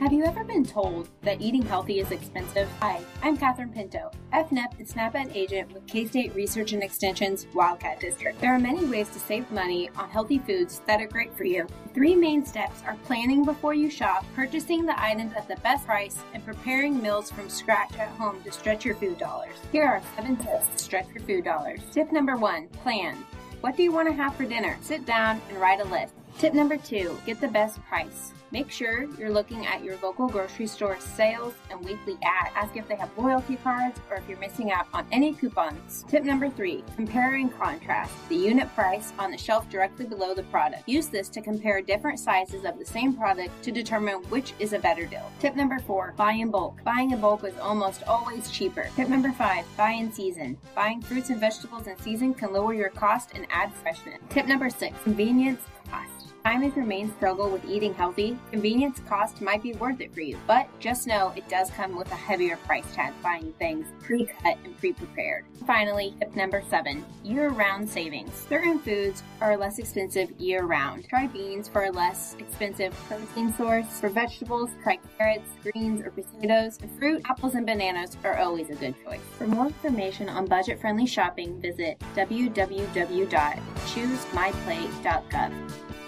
Have you ever been told that eating healthy is expensive? Hi, I'm Catherine Pinto, EFNEP and SNAP-Ed agent with K-State Research and Extension's Wildcat District. There are many ways to save money on healthy foods that are great for you. Three main steps are planning before you shop, purchasing the items at the best price, and preparing meals from scratch at home to stretch your food dollars. Here are seven tips to stretch your food dollars. Tip number one, plan. What do you want to have for dinner? Sit down and write a list. Tip number two, get the best price. Make sure you're looking at your local grocery store sales and weekly ads. Ask if they have loyalty cards or if you're missing out on any coupons. Tip number three, compare and contrast the unit price on the shelf directly below the product. Use this to compare different sizes of the same product to determine which is a better deal. Tip number four, buy in bulk. Buying in bulk is almost always cheaper. Tip number five, buy in season. Buying fruits and vegetables in season can lower your cost and add freshness. Tip number six, convenience cost. Time is your main struggle with eating healthy. Convenience cost might be worth it for you, but just know it does come with a heavier price tag buying things pre-cut and pre-prepared. Finally, tip number seven, year-round savings. Certain foods are less expensive year-round. Try beans for a less expensive protein source. For vegetables, try carrots, greens, or potatoes. For fruit, apples and bananas are always a good choice. For more information on budget-friendly shopping, visit www.choosemyplate.gov.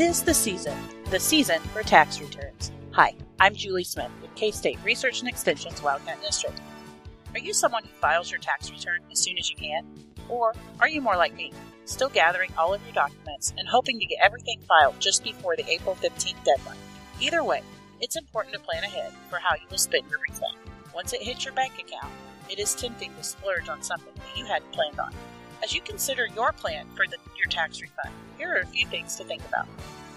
Tis the season, the season for tax returns. Hi, I'm Julie Smith with K State Research and Extension's Wildcat District. Are you someone who files your tax return as soon as you can? Or are you more like me, still gathering all of your documents and hoping to get everything filed just before the April 15th deadline? Either way, it's important to plan ahead for how you will spend your refund. Once it hits your bank account, it is tempting to splurge on something that you hadn't planned on. As you consider your plan for the, your tax refund, here are a few things to think about.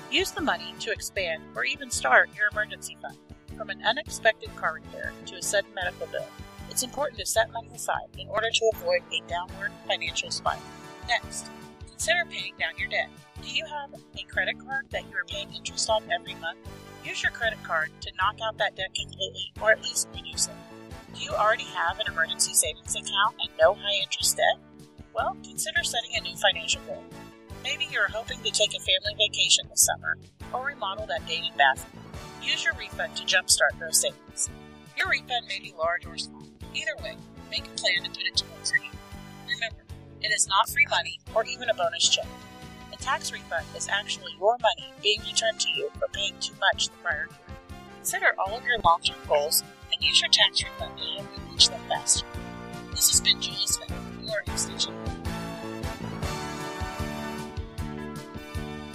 Use the money to expand or even start your emergency fund. From an unexpected car repair to a sudden medical bill, it's important to set money aside in order to avoid a downward financial spiral. Next, consider paying down your debt. Do you have a credit card that you are paying interest on every month? Use your credit card to knock out that debt completely or at least reduce it. Do you already have an emergency savings account and no high interest debt? Well, consider setting a new financial goal. Maybe you're hoping to take a family vacation this summer or remodel that dated bathroom. Use your refund to jumpstart those savings. Your refund may be large or small. Either way, make a plan to put it to work for you. Remember, it is not free money or even a bonus check. A tax refund is actually your money being returned to you for paying too much the prior year. Consider all of your long term goals and use your tax refund to help you reach them faster. This has been Julie Smith, your extension.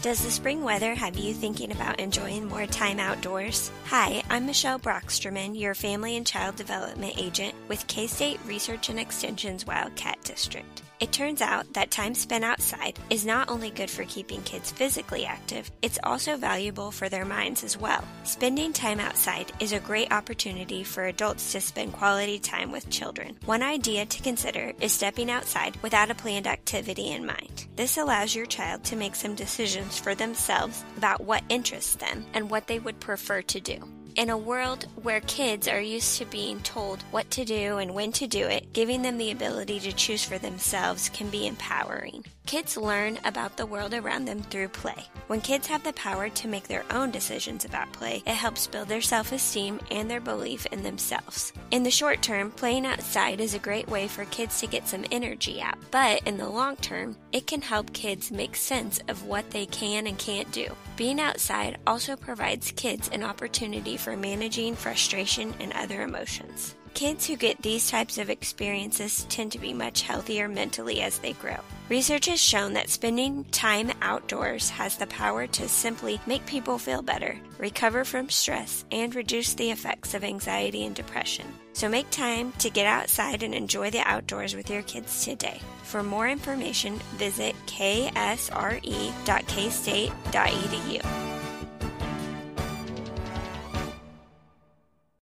Does the spring weather have you thinking about enjoying more time outdoors? Hi, I'm Michelle Brocksterman, your family and child development agent with K State Research and Extension's Wildcat District. It turns out that time spent outside is not only good for keeping kids physically active, it's also valuable for their minds as well. Spending time outside is a great opportunity for adults to spend quality time with children. One idea to consider is stepping outside without a planned activity in mind. This allows your child to make some decisions for themselves about what interests them and what they would prefer to do. In a world where kids are used to being told what to do and when to do it, giving them the ability to choose for themselves can be empowering. Kids learn about the world around them through play. When kids have the power to make their own decisions about play, it helps build their self esteem and their belief in themselves. In the short term, playing outside is a great way for kids to get some energy out, but in the long term, it can help kids make sense of what they can and can't do. Being outside also provides kids an opportunity for managing frustration and other emotions. Kids who get these types of experiences tend to be much healthier mentally as they grow. Research has shown that spending time outdoors has the power to simply make people feel better, recover from stress, and reduce the effects of anxiety and depression. So make time to get outside and enjoy the outdoors with your kids today. For more information, visit ksre.kstate.edu.